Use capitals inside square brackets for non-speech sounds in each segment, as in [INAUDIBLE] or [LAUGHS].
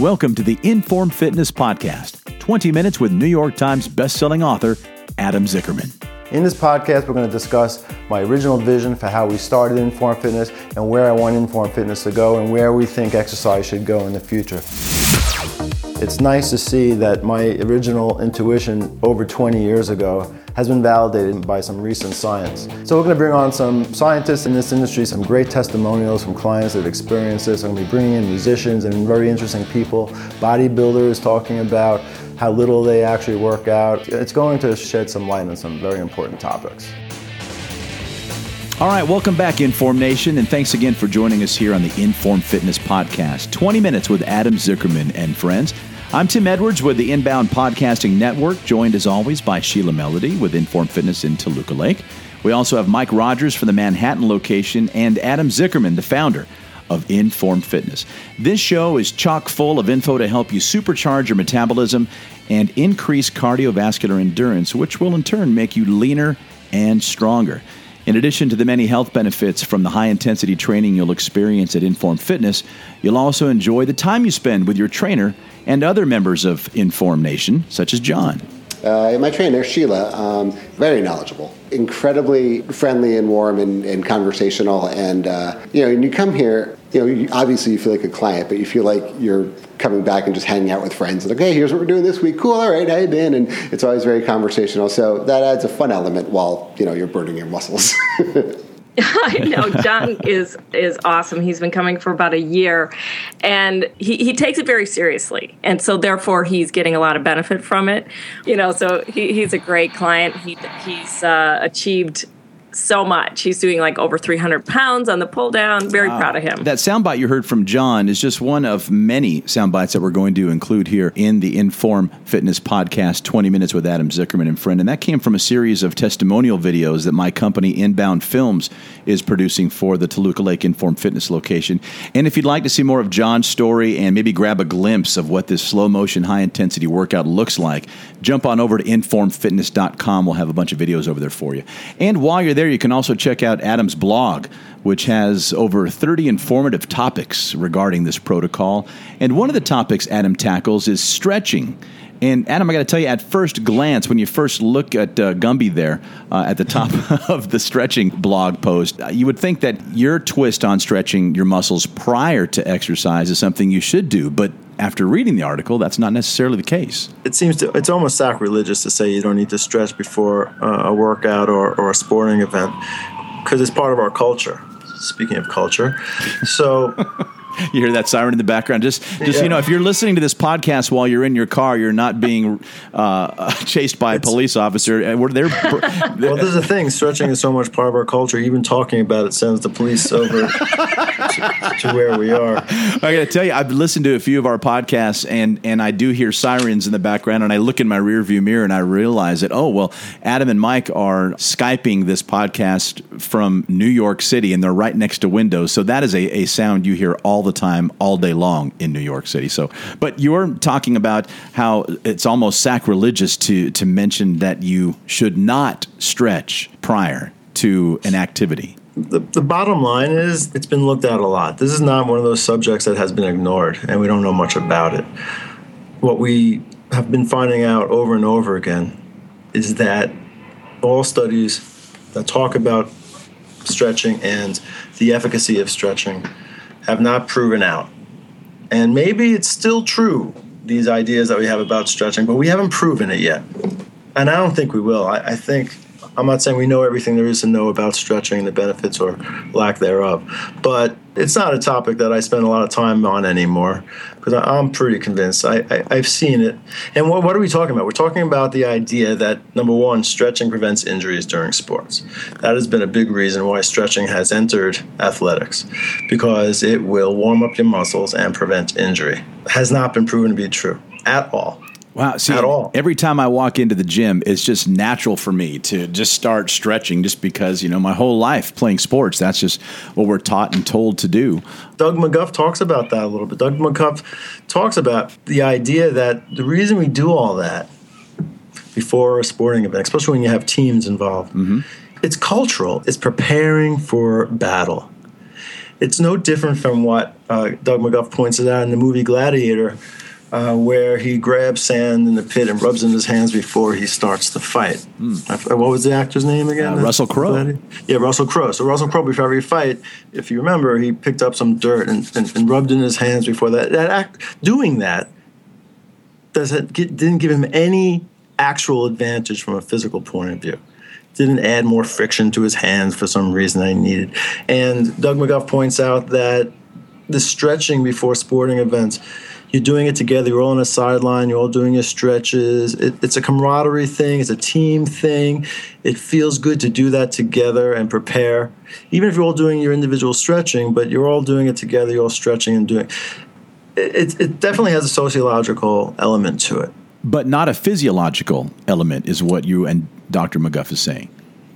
Welcome to the Inform Fitness Podcast 20 minutes with New York Times bestselling author Adam Zickerman. In this podcast, we're going to discuss my original vision for how we started Inform Fitness and where I want Inform Fitness to go and where we think exercise should go in the future. It's nice to see that my original intuition over 20 years ago has been validated by some recent science. So we're going to bring on some scientists in this industry, some great testimonials from clients that have experienced this. I'm going to be bringing in musicians and very interesting people, bodybuilders talking about how little they actually work out. It's going to shed some light on some very important topics. All right, welcome back, Inform Nation, and thanks again for joining us here on the Inform Fitness Podcast. 20 minutes with Adam Zickerman and friends. I'm Tim Edwards with the Inbound Podcasting Network, joined as always by Sheila Melody with Inform Fitness in Toluca Lake. We also have Mike Rogers from the Manhattan location and Adam Zickerman, the founder of Inform Fitness. This show is chock full of info to help you supercharge your metabolism and increase cardiovascular endurance, which will in turn make you leaner and stronger. In addition to the many health benefits from the high intensity training you'll experience at Inform Fitness, you'll also enjoy the time you spend with your trainer and other members of Inform Nation, such as John. Uh, my trainer, Sheila, um, very knowledgeable, incredibly friendly and warm and, and conversational. And, uh, you know, when you come here, you know, you, obviously you feel like a client, but you feel like you're coming back and just hanging out with friends. Like, hey, here's what we're doing this week. Cool, all right, how you been? And it's always very conversational. So that adds a fun element while, you know, you're burning your muscles. [LAUGHS] [LAUGHS] I know John is is awesome. He's been coming for about a year, and he, he takes it very seriously, and so therefore he's getting a lot of benefit from it. You know, so he, he's a great client. He he's uh, achieved so much. He's doing like over 300 pounds on the pull down. Very proud of him. That soundbite you heard from John is just one of many soundbites that we're going to include here in the Inform Fitness podcast, 20 Minutes with Adam Zickerman and Friend. And that came from a series of testimonial videos that my company, Inbound Films, is producing for the Toluca Lake Inform Fitness location. And if you'd like to see more of John's story and maybe grab a glimpse of what this slow motion, high intensity workout looks like, jump on over to informfitness.com. We'll have a bunch of videos over there for you. And while you're there, you can also check out Adam's blog, which has over 30 informative topics regarding this protocol. And one of the topics Adam tackles is stretching. And Adam, I got to tell you, at first glance, when you first look at uh, Gumby there uh, at the top [LAUGHS] of the stretching blog post, uh, you would think that your twist on stretching your muscles prior to exercise is something you should do. But after reading the article, that's not necessarily the case. It seems to, it's almost sacrilegious to say you don't need to stretch before uh, a workout or, or a sporting event because it's part of our culture. Speaking of culture, so [LAUGHS] [LAUGHS] you hear that siren in the background. Just, just Yeah. you know, if you're listening to this podcast while you're in your car, you're not being uh, [LAUGHS] chased by a police officer. And we're there. [LAUGHS] well, this is the thing. Stretching is so much part of our culture. Even talking about it sends the police over to, to where we are. I got to tell you, I've listened to a few of our podcasts, and and I do hear sirens in the background, and I look in my rearview mirror and I realize that oh well, Adam and Mike are skyping this podcast from New York City, and they're right next to windows, so that is a, a sound you hear all the time, all day long in New York City. So, but you're talking about how it's almost sacrilegious to to mention that you should not stretch prior to an activity. The, the bottom line is it's been looked at a lot. This is not one of those subjects that has been ignored, and we don't know much about it. What we have been finding out over and over again is that all studies that talk about stretching and the efficacy of stretching have not proven out. And maybe it's still true, these ideas that we have about stretching, but we haven't proven it yet. And I don't think we will. I, I think, I'm not saying we know everything there is to know about stretching, and the benefits or lack thereof, but it's not a topic that I spend a lot of time on anymore because I'm pretty convinced. I, I, I've seen it. And what, what are we talking about? We're talking about the idea that, number one, stretching prevents injuries during sports. That has been a big reason why stretching has entered athletics because it will warm up your muscles and prevent injury. Has not been proven to be true at all. Wow. See, At all. every time I walk into the gym, it's just natural for me to just start stretching just because, you know, my whole life playing sports, that's just what we're taught and told to do. Doug McGuff talks about that a little bit. Doug McGuff talks about the idea that the reason we do all that before a sporting event, especially when you have teams involved, it's cultural. It's preparing for battle. It's no different from what uh, Doug McGuff points out in the movie Gladiator, uh, where he grabs sand in the pit and rubs in his hands before he starts the fight. Mm. What was the actor's name again? Uh, Russell Crowe. Yeah, Russell Crowe. So Russell Crowe, before every fight, if you remember, he picked up some dirt and, and, and rubbed in his hands before that. That act, doing that does it, didn't give him any actual advantage from a physical point of view didn't add more friction to his hands for some reason I needed. And Doug McGuff points out that the stretching before sporting events you're doing it together. You're all on a sideline. You're all doing your stretches. It, it's a camaraderie thing. It's a team thing. It feels good to do that together and prepare. Even if you're all doing your individual stretching, but you're all doing it together. You're all stretching and doing. It, it definitely has a sociological element to it, but not a physiological element, is what you and Dr. McGuff is saying.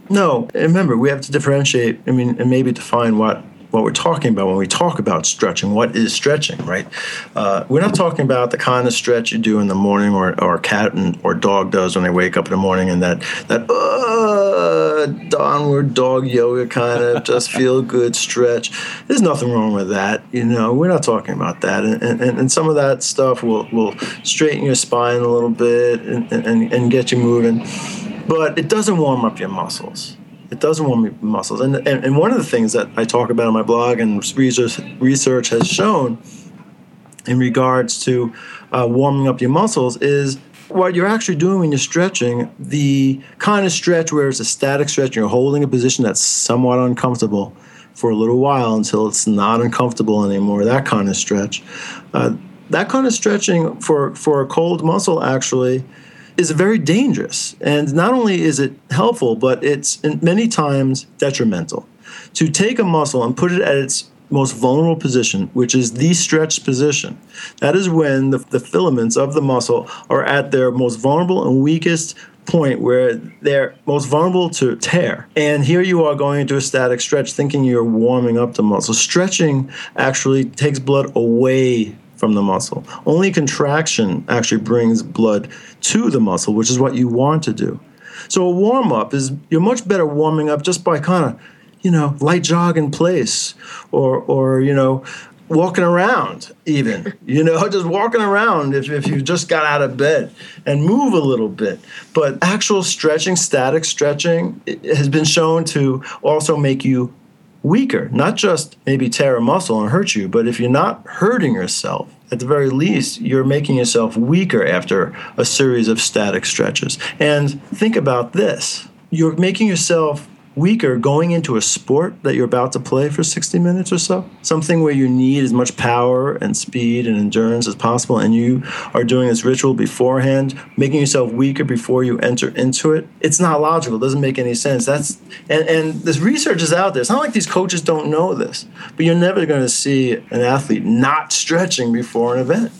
No, remember we have to differentiate. I mean, and maybe define what what we're talking about when we talk about stretching. What is stretching, right? Uh, we're not talking about the kind of stretch you do in the morning, or, or cat and, or dog does when they wake up in the morning, and that that uh, downward dog yoga kind of just feel good stretch. There's nothing wrong with that, you know. We're not talking about that, and, and, and some of that stuff will will straighten your spine a little bit and, and, and get you moving, but it doesn't warm up your muscles it doesn't warm your muscles. And, and, and one of the things that I talk about in my blog and research, research has shown in regards to uh, warming up your muscles is what you're actually doing when you're stretching, the kind of stretch where it's a static stretch, you're holding a position that's somewhat uncomfortable for a little while until it's not uncomfortable anymore, that kind of stretch. Uh, that kind of stretching for, for a cold muscle actually is very dangerous. And not only is it helpful, but it's many times detrimental. To take a muscle and put it at its most vulnerable position, which is the stretched position, that is when the, the filaments of the muscle are at their most vulnerable and weakest point where they're most vulnerable to tear. And here you are going into a static stretch thinking you're warming up the muscle. Stretching actually takes blood away from the muscle. Only contraction actually brings blood to the muscle, which is what you want to do. So a warm up is you're much better warming up just by kind of, you know, light jog in place or or you know, walking around even you know [LAUGHS] just walking around if, if you just got out of bed and move a little bit but actual stretching static stretching has been shown to also make you weaker, not just maybe tear a muscle and hurt you, but if you're not hurting yourself, at the very least, you're making yourself weaker after a series of static stretches. And think about this you're making yourself weaker going into a sport that you're about to play for 60 minutes or so, something where you need as much power and speed and endurance as possible, and you are doing this ritual beforehand, making yourself weaker before you enter into it, it's not logical. It doesn't make any sense. That's and, and this research is out there. It's not like these coaches don't know this, but you're never going to see an athlete not stretching before an event.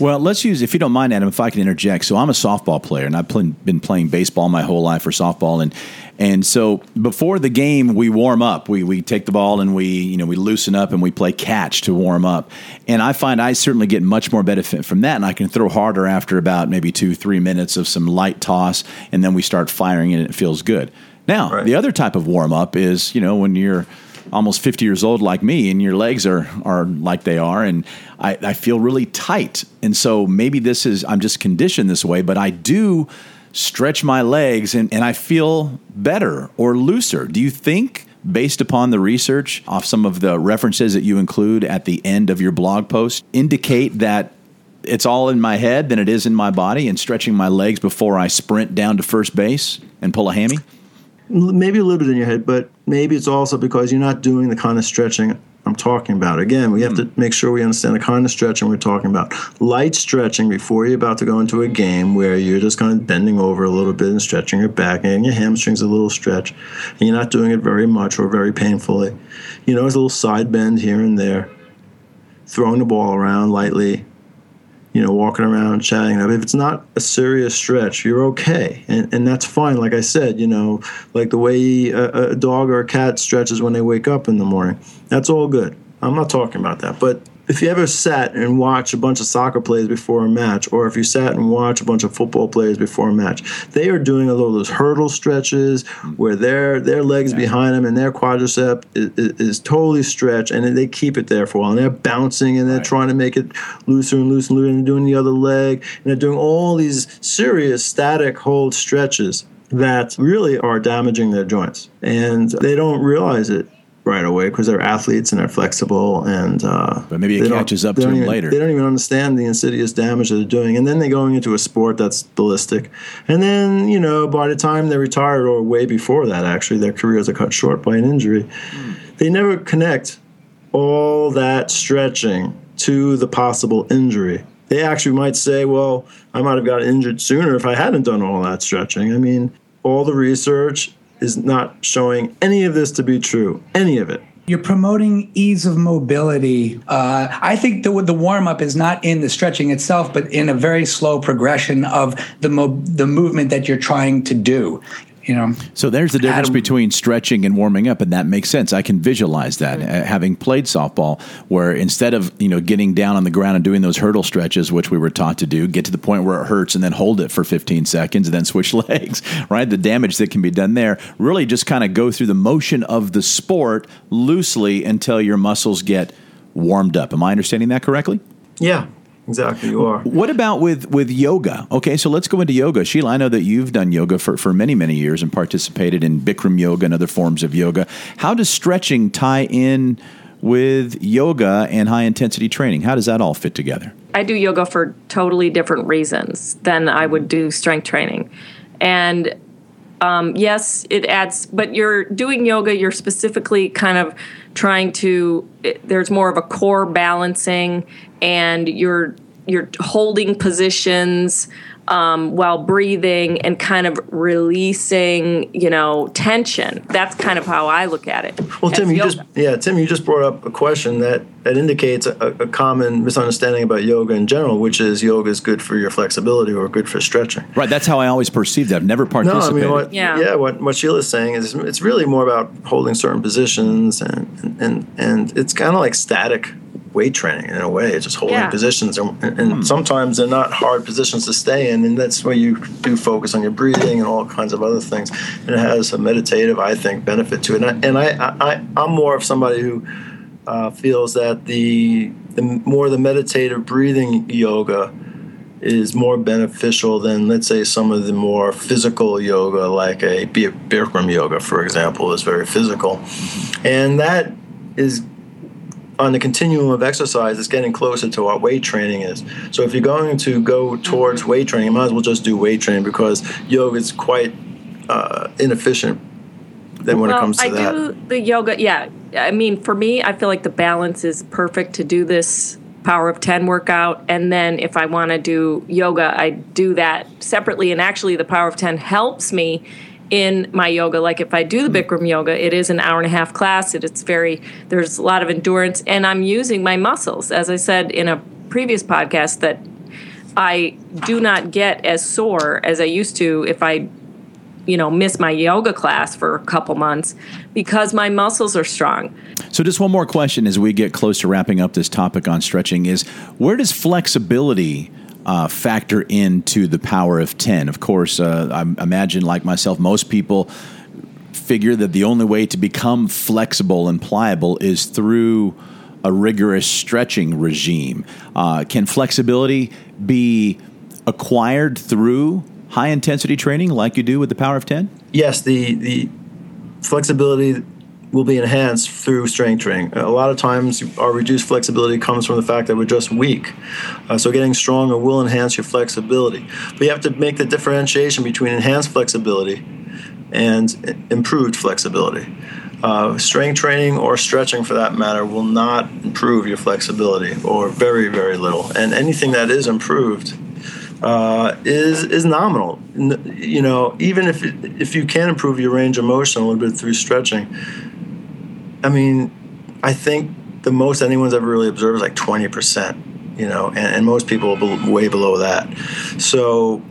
Well, let's use, if you don't mind, Adam, if I can interject. So I'm a softball player, and I've been playing baseball my whole life for softball, and and so before the game, we warm up. We we take the ball and we you know we loosen up and we play catch to warm up. And I find I certainly get much more benefit from that, and I can throw harder after about maybe two three minutes of some light toss, and then we start firing, and it feels good. Now right. the other type of warm up is you know when you're almost 50 years old like me and your legs are are like they are and I, I feel really tight. And so maybe this is i'm just conditioned this way but i do stretch my legs and, and i feel better or looser. Do you think based upon the research off some of the references that you include at the end of your blog post indicate that it's all in my head than it is in my body and stretching my legs before i sprint down to first base and pull a hammy maybe a little bit in your head, but maybe it's also because you're not doing the kind of stretching I'm talking about. Again, we have to hmm. make sure we understand the kind of stretching we're talking about. Light stretching before you're about to go into a game where you're just kind of bending over a little bit and stretching your back and your hamstrings a little stretch, and you're not doing it very much or very painfully. You know, there's a little side bend here and there, throwing the ball around lightly, you know, walking around chatting. If it's not a serious stretch, you're okay, and and that's fine. Like I said, you know, like the way a, a dog or a cat stretches when they wake up in the morning, that's all good. I'm not talking about that, but if you ever sat and watched a bunch of soccer players before a match, or if you sat and watched a bunch of football players before a match, they are doing a lot of those hurdle stretches where their their legs behind them and their quadricep is, is, is, totally stretched, and they keep it there for a while. And they're bouncing and they're right. trying to make it looser and looser and looser, and doing the other leg, and they're doing all these serious static hold stretches that really are damaging their joints, and they don't realize it right away because they're athletes and they're flexible and uh, but maybe it catches up to them even, later. they don't even understand the insidious damage that they're doing. And then they're going into a sport that's ballistic. And then you know by the time they retire or way before that actually their careers are cut short by an injury mm. they never connect all that stretching to the possible injury. They actually might say well i might have got injured sooner if i hadn't done all that stretching. I mean all the research is not showing any of this to be true, any of it. You're promoting ease of mobility. Uh, I think the the warm up is not in the stretching itself, but in a very slow progression of the mo- the movement that you're trying to do you know. So there's the difference Adam, between stretching and warming up, and that makes sense. I can visualize that uh, having played softball, where instead of you know getting down on the ground and doing those hurdle stretches, which we were taught to do, get to the point where it hurts and then hold it for 15 seconds and then switch [LAUGHS] legs. Right, the damage that can be done there. Really, just kind of go through the motion of the sport loosely until your muscles get warmed up. Am I understanding that correctly? Yeah, Exactly, you are. What about with with yoga? Okay, so let's go into yoga. Sheila, I know that you've done yoga for, for many, many years and participated in Bikram yoga and other forms of yoga. How does stretching tie in with yoga and high intensity training? How does that all fit together? I do yoga for totally different reasons than I would do strength training. And um, yes, it adds, but you're doing yoga, you're specifically kind of trying to, there's more of a core balancing and you're, you're holding positions um, while breathing and kind of releasing, you know, tension. That's kind of how I look at it. Well, Tim, you just yeah, Tim, you just brought up a question that that indicates a, a, common misunderstanding about yoga in general, which is yoga is good for your flexibility or good for stretching. Right. That's how I always perceived it. I've never participated. No, I mean, what, yeah. yeah, what what Sheila's saying is it's really more about holding certain positions and and and it's kind of like static weight training in a way. It's just holding yeah. positions, and, and hmm. sometimes they're not hard positions to stay in, and that's where you do focus on your breathing and all kinds of other things. And it has a meditative, I think, benefit to it. And I, and I, I I'm more of somebody who uh, feels that the the more the meditative breathing yoga is more beneficial than let's say some of the more physical yoga like a Bikram yoga for example is very physical and that is on the continuum of exercise, it's getting closer to what weight training is. So if you're going to go towards mm-hmm. weight training, you might as well just do weight training because yoga is quite uh, inefficient. Then when well, it comes to I that, do the yoga. Yeah, I mean, for me, I feel like the balance is perfect to do this power of 10 workout and then if i want to do yoga i do that separately and actually the power of 10 helps me in my yoga. Like if I do the hmm. Bikram yoga, it is an hour and a half class. It, it's very there's a lot of endurance, and I'm using my muscles. As I said in a previous podcast, that I do not get as sore as I used to if I you know miss my yoga class for a couple months because my muscles are strong so just one more question as we get close to wrapping up this topic on stretching is where does flexibility uh, factor into the power of 10. Of course, uh, I imagine, like myself, most people figure that the only way to become flexible and pliable is through a rigorous stretching regime. Uh, can flexibility be acquired through high intensity training like you do with the power of 10? Yes, the, the flexibility will be enhanced through strength training. A lot of times, our reduced flexibility comes from the fact that we're just weak. Uh, so, getting stronger will enhance your flexibility. But you have to make the differentiation between enhanced flexibility and improved flexibility. Uh, strength training or stretching, for that matter, will not improve your flexibility, or very, very little. And anything that is improved uh, is is nominal. You know, even if if you can improve your range of motion a little bit through stretching, I mean, I think the most anyone's ever really observed is like 20%, you know, and, and most people are way below that. So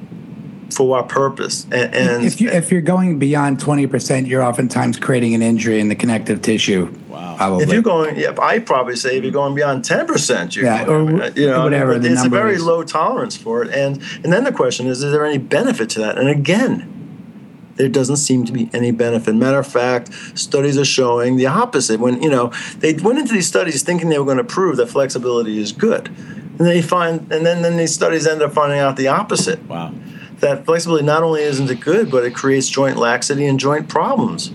for what purpose? And, and if, you, if you're going beyond 20%, you're oftentimes creating an injury in the connective tissue. Wow. Probably. if you're going, yeah, I probably say if you're going beyond ten percent, you're Yeah, going, or uh, you know, whatever it's a very is. low tolerance for it, and and then the question is, is there any benefit to that? And again, there doesn't seem to be any benefit. Matter of fact, studies are showing the opposite. When you know they went into these studies thinking they were going to prove that flexibility is good, and they find, and then then these studies end up finding out the opposite. Wow. That flexibility not only isn't it good, but it creates joint laxity and joint problems.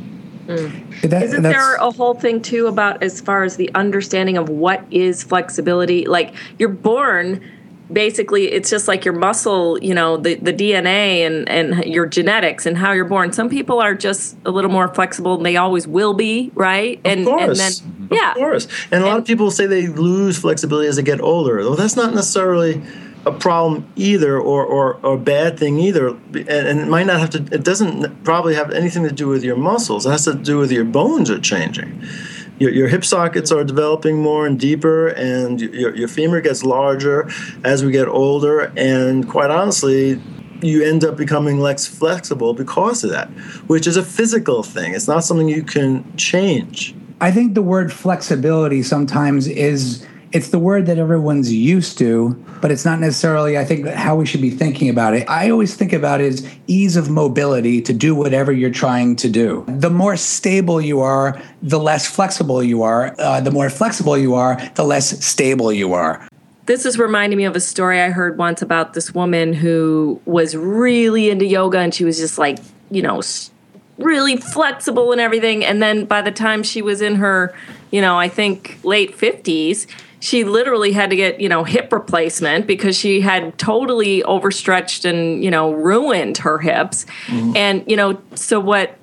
Hmm. That- Isn't there a whole thing too about as far as the understanding of what is flexibility? Like you're born basically it's just like your muscle, you know, the, the DNA and, and your genetics and how you're born. Some people are just a little more flexible and they always will be, right? and Of course. and then yeah. Of course. And a lot of people say they lose flexibility as they get older. Well, that's not necessarily a problem either or, or, or a bad thing either. And, and it might not have to, it doesn't probably have anything to do with your muscles. It has to do with your bones are changing. Your, your hip sockets are developing more and deeper, and your, your femur gets larger as we get older. And quite honestly, you end up becoming less flexible because of that, which is a physical thing. It's not something you can change. I think the word flexibility sometimes is it's the word that everyone's used to, but it's not necessarily I think how we should be thinking about it. I always think about it as ease of mobility to do whatever you're trying to do. The more stable you are, the less flexible you are. Uh, the more flexible you are, the less stable you are. This is reminding me of a story I heard once about this woman who was really into yoga and she was just like, you know, really flexible and everything. And then by the time she was in her, you know, I think late 50s, she literally had to get, you know, hip replacement because she had totally overstretched and, you know, ruined her hips. Mm-hmm. And, you know, so what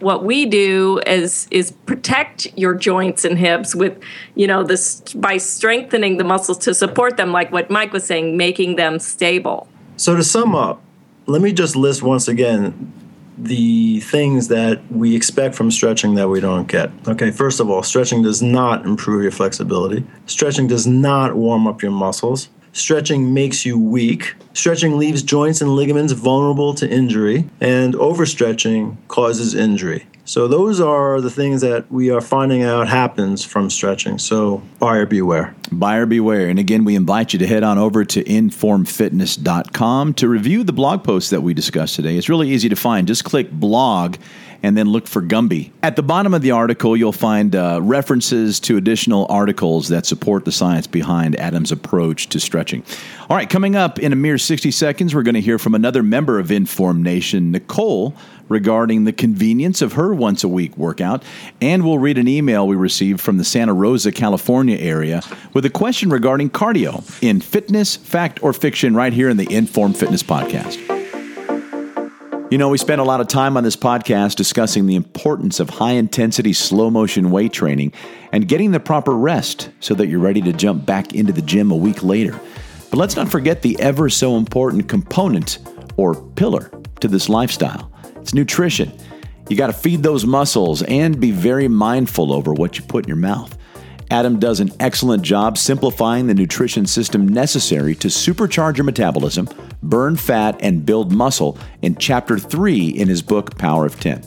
what we do is is protect your joints and hips with you know this by strengthening the muscles to support them like what mike was saying making them stable So to sum up, let me just list once again the things that we expect from stretching that we don't get. Okay, first of all, stretching does not improve your flexibility. Stretching does not warm up your muscles. Stretching makes you weak. Stretching leaves joints and ligaments vulnerable to injury, and overstretching causes injury. So those are the things that we are finding out happens from stretching. So buyer beware. Buyer beware. And again, we invite you to head on over to informfitness.com to review the blog post that we discussed today. It's really easy to find. Just click blog and then look for Gumby. At the bottom of the article, you'll find uh, references to additional articles that support the science behind Adam's approach to stretching. All right, coming up in a mere 60 seconds, we're going to hear from another member of Inform Nation, Nicole, regarding the convenience of her once a week workout. And we'll read an email we received from the Santa Rosa, California area with a question regarding cardio in fitness, fact, or fiction right here in the Inform Fitness Podcast. You know, we spend a lot of time on this podcast discussing the importance of high intensity, slow motion weight training and getting the proper rest so that you're ready to jump back into the gym a week later. But let's not forget the ever so important component or pillar to this lifestyle it's nutrition. You got to feed those muscles and be very mindful over what you put in your mouth. Adam does an excellent job simplifying the nutrition system necessary to supercharge your metabolism, burn fat, and build muscle in chapter 3 in his book, Power of 10.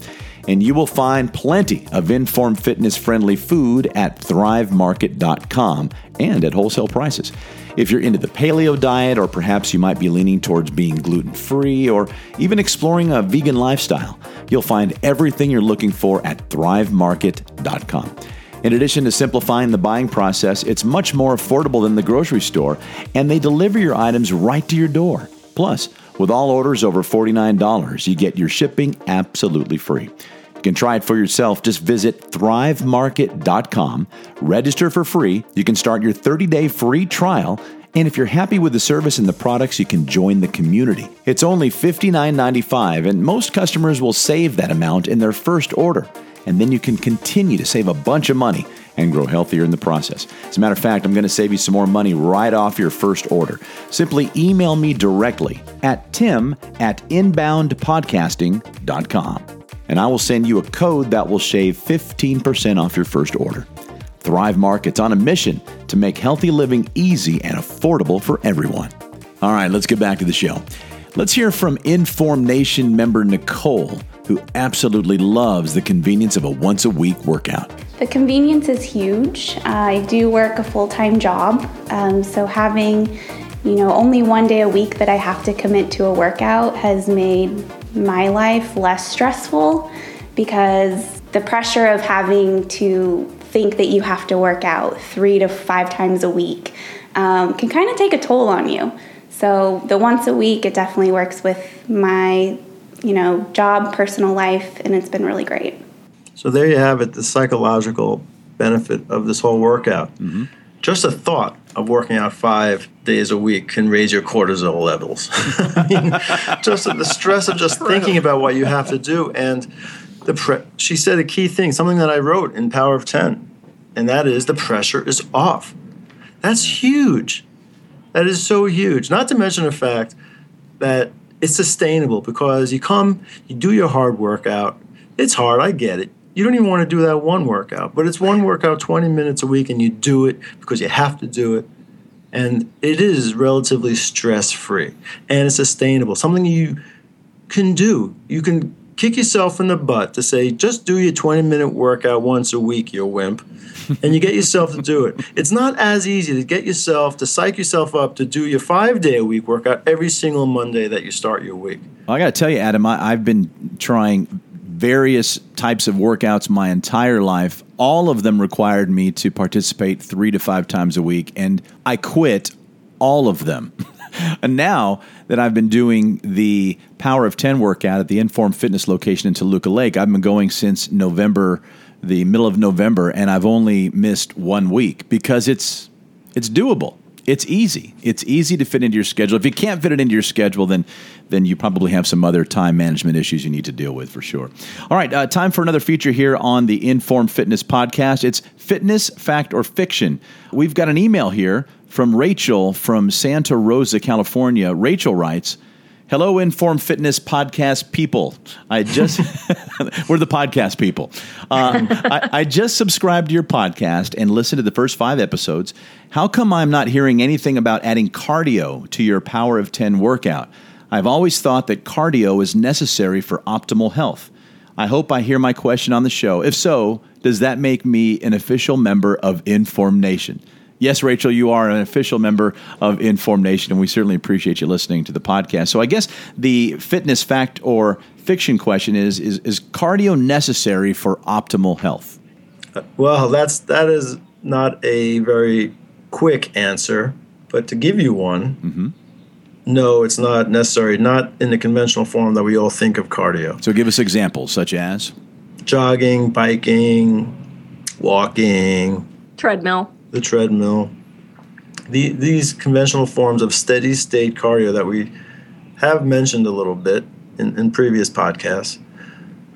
And you will find plenty of Inform Fitness friendly food at thrivemarket.com and at wholesale prices. If you're into the paleo diet, or perhaps you might be leaning towards being gluten free, or even exploring a vegan lifestyle, you'll find everything you're looking for at thrivemarket.com. In addition to simplifying the buying process, it's much more affordable than the grocery store, and they deliver your items right to your door. Plus, with all orders over $49, you get your shipping absolutely free. You can try it for yourself. Just visit thrivemarket.com, register for free. You can start your 30 day free trial. And if you're happy with the service and the products, you can join the community. It's only $59.95, and most customers will save that amount in their first order. And then you can continue to save a bunch of money and grow healthier in the process. As a matter of fact, I'm going to save you some more money right off your first order. Simply email me directly at tim at inboundpodcasting.com and I will send you a code that will shave 15% off your first order. Thrive Market's on a mission to make healthy living easy and affordable for everyone. All right, let's get back to the show. Let's hear from Inform Nation member Nicole, who absolutely loves the convenience of a once a week workout. The convenience is huge. I do work a full time job, um, so having you know only one day a week that I have to commit to a workout has made my life less stressful because the pressure of having to think that you have to work out three to five times a week um, can kind of take a toll on you. So the once a week, it definitely works with my you know job, personal life, and it's been really great. So there you have it, the psychological benefit of this whole workout. Mm-hmm. Just a thought of working out five days a week can raise your cortisol levels. I [LAUGHS] mean, just the stress of just thinking about what you have to do. And the pre- she said a key thing, something that I wrote in Power of 10, and that is the pressure is off. That's huge. That is so huge. Not to mention the fact that it's sustainable because you come, you do your hard workout. It's hard, I get it you don't even want to do that one workout, but it's one workout 20 minutes a week and you do it because you have to do it. And it is relatively stress free and it's sustainable, something you can do. You can kick yourself in the butt to say, just do your 20 minute workout once a week, you wimp. and you get yourself to do it. It's not as easy to get yourself to psych yourself up to do your five day a week workout every single Monday that you start your week. Well, I got to tell you, Adam, I, have been trying various types of workouts my entire life. All of them required me to participate three to five times a week, and I quit all of them. [LAUGHS] [LAUGHS] and now that I've been doing the Power of 10 workout at the Inform Fitness location in Toluca Lake, I've been going since November, the middle of November, and I've only missed one week because it's it's doable it's easy. It's easy to fit into your schedule. If you can't fit it into your schedule, then then you probably have some other time management issues you need to deal with for sure. All right, uh, time for another feature here on the Inform Fitness podcast. It's fitness, fact, or fiction. We've got an email here from Rachel from Santa Rosa, California. Rachel writes. Hello, Inform Fitness podcast people. I just, [LAUGHS] we're the podcast people. Uh, I, I, just subscribed to your podcast and listened to the first five episodes. How come I'm not hearing anything about adding cardio to your Power of 10 workout? I've always thought that cardio is necessary for optimal health. I hope I hear my question on the show. If so, does that make me an official member of Inform Nation? Yes, Rachel, you are an official member of Inform Nation, and we certainly appreciate you listening to the podcast. So, I guess the fitness fact or fiction question is: is, is cardio necessary for optimal health? Well, that's that is not a very quick answer, but to give you one, mm-hmm. no, it's not necessary. Not in the conventional form that we all think of cardio. So, give us examples such as jogging, biking, walking, treadmill the treadmill. The, these conventional forms of steady state cardio that we have mentioned a little bit in, in previous podcasts.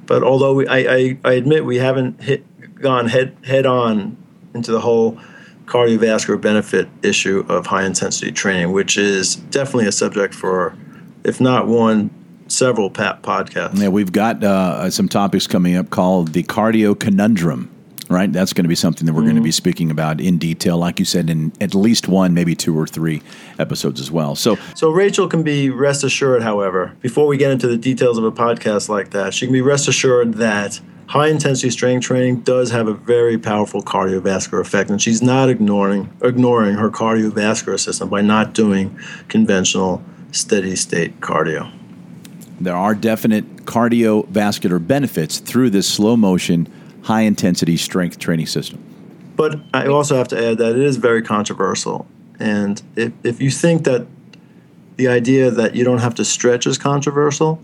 But although we, I, I, I admit we haven't hit, gone head, head on into the whole cardiovascular benefit issue of high intensity training, which is definitely a subject for, if not one, several podcasts. Yeah, we've got uh, some topics coming up called the cardio conundrum right? That's going to be something that we're mm. going to be speaking about in detail, like you said, in at least one, maybe two or three episodes as well. So, so Rachel can be rest assured, however, before we get into the details of a podcast like that, she can be rest assured that high intensity strength training does have a very powerful cardiovascular effect, and she's not ignoring ignoring her cardiovascular system by not doing conventional steady state cardio. There are definite cardiovascular benefits through this slow motion high intensity strength training system. But I also have to add that it is very controversial. And if, if you think that the idea that you don't have to stretch is controversial,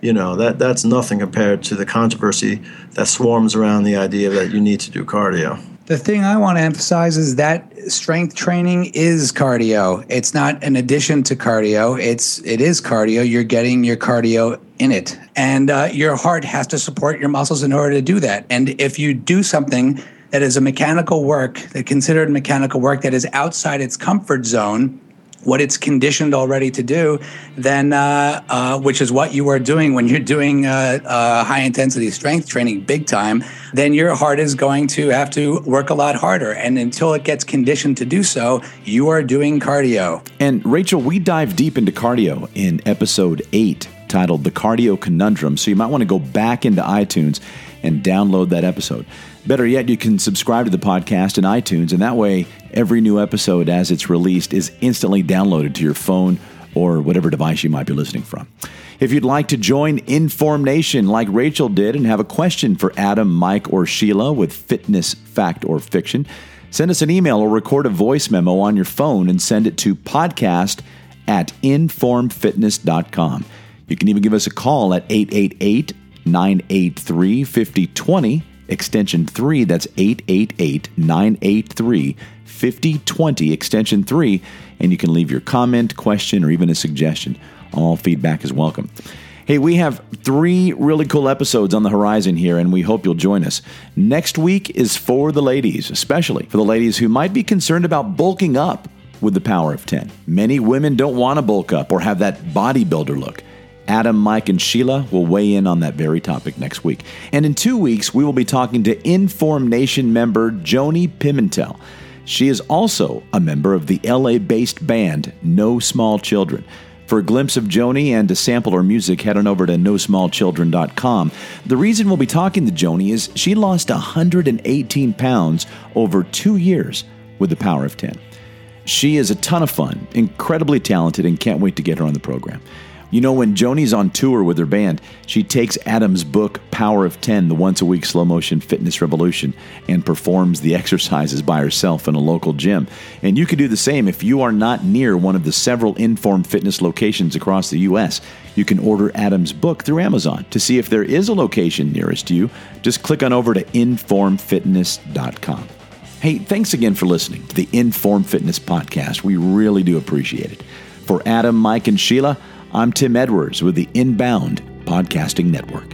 you know, that, that's nothing compared to the controversy that swarms around the idea that you need to do cardio. The thing I want to emphasize is that strength training is cardio. It's not an addition to cardio. It's it is cardio. You're getting your cardio in it, and uh, your heart has to support your muscles in order to do that. And if you do something that is a mechanical work, that considered mechanical work that is outside its comfort zone, what it's conditioned already to do, then uh, uh, which is what you are doing when you're doing uh, uh, high intensity strength training big time, then your heart is going to have to work a lot harder. And until it gets conditioned to do so, you are doing cardio. And Rachel, we dive deep into cardio in episode eight titled The Cardio Conundrum. So you might want to go back into iTunes and download that episode. Better yet, you can subscribe to the podcast in iTunes, and that way, every new episode as it's released is instantly downloaded to your phone or whatever device you might be listening from. If you'd like to join Inform Nation like Rachel did and have a question for Adam, Mike, or Sheila with fitness, fact, or fiction, send us an email or record a voice memo on your phone and send it to podcast at informfitness.com. You can even give us a call at 888 983 5020 extension 3. That's 888 983 5020, extension 3. And you can leave your comment, question, or even a suggestion. All feedback is welcome. Hey, we have three really cool episodes on the horizon here, and we hope you'll join us. Next week is for the ladies, especially for the ladies who might be concerned about bulking up with the power of 10. Many women don't want to bulk up or have that bodybuilder look. Adam, Mike, and Sheila will weigh in on that very topic next week. And in two weeks, we will be talking to Inform Nation member Joni Pimentel. She is also a member of the LA based band No Small Children. For a glimpse of Joni and to sample her music, head on over to nosmallchildren.com. The reason we'll be talking to Joni is she lost 118 pounds over two years with the power of 10. She is a ton of fun, incredibly talented, and can't wait to get her on the program. You know, when Joni's on tour with her band, she takes Adam's book, Power of 10, the once a week slow motion fitness revolution, and performs the exercises by herself in a local gym. And you can do the same if you are not near one of the several Inform Fitness locations across the U.S. You can order Adam's book through Amazon. To see if there is a location nearest you, just click on over to informfitness.com. Hey, thanks again for listening to the Inform Fitness Podcast. We really do appreciate it. For Adam, Mike, and Sheila, I'm Tim Edwards with the Inbound Podcasting Network.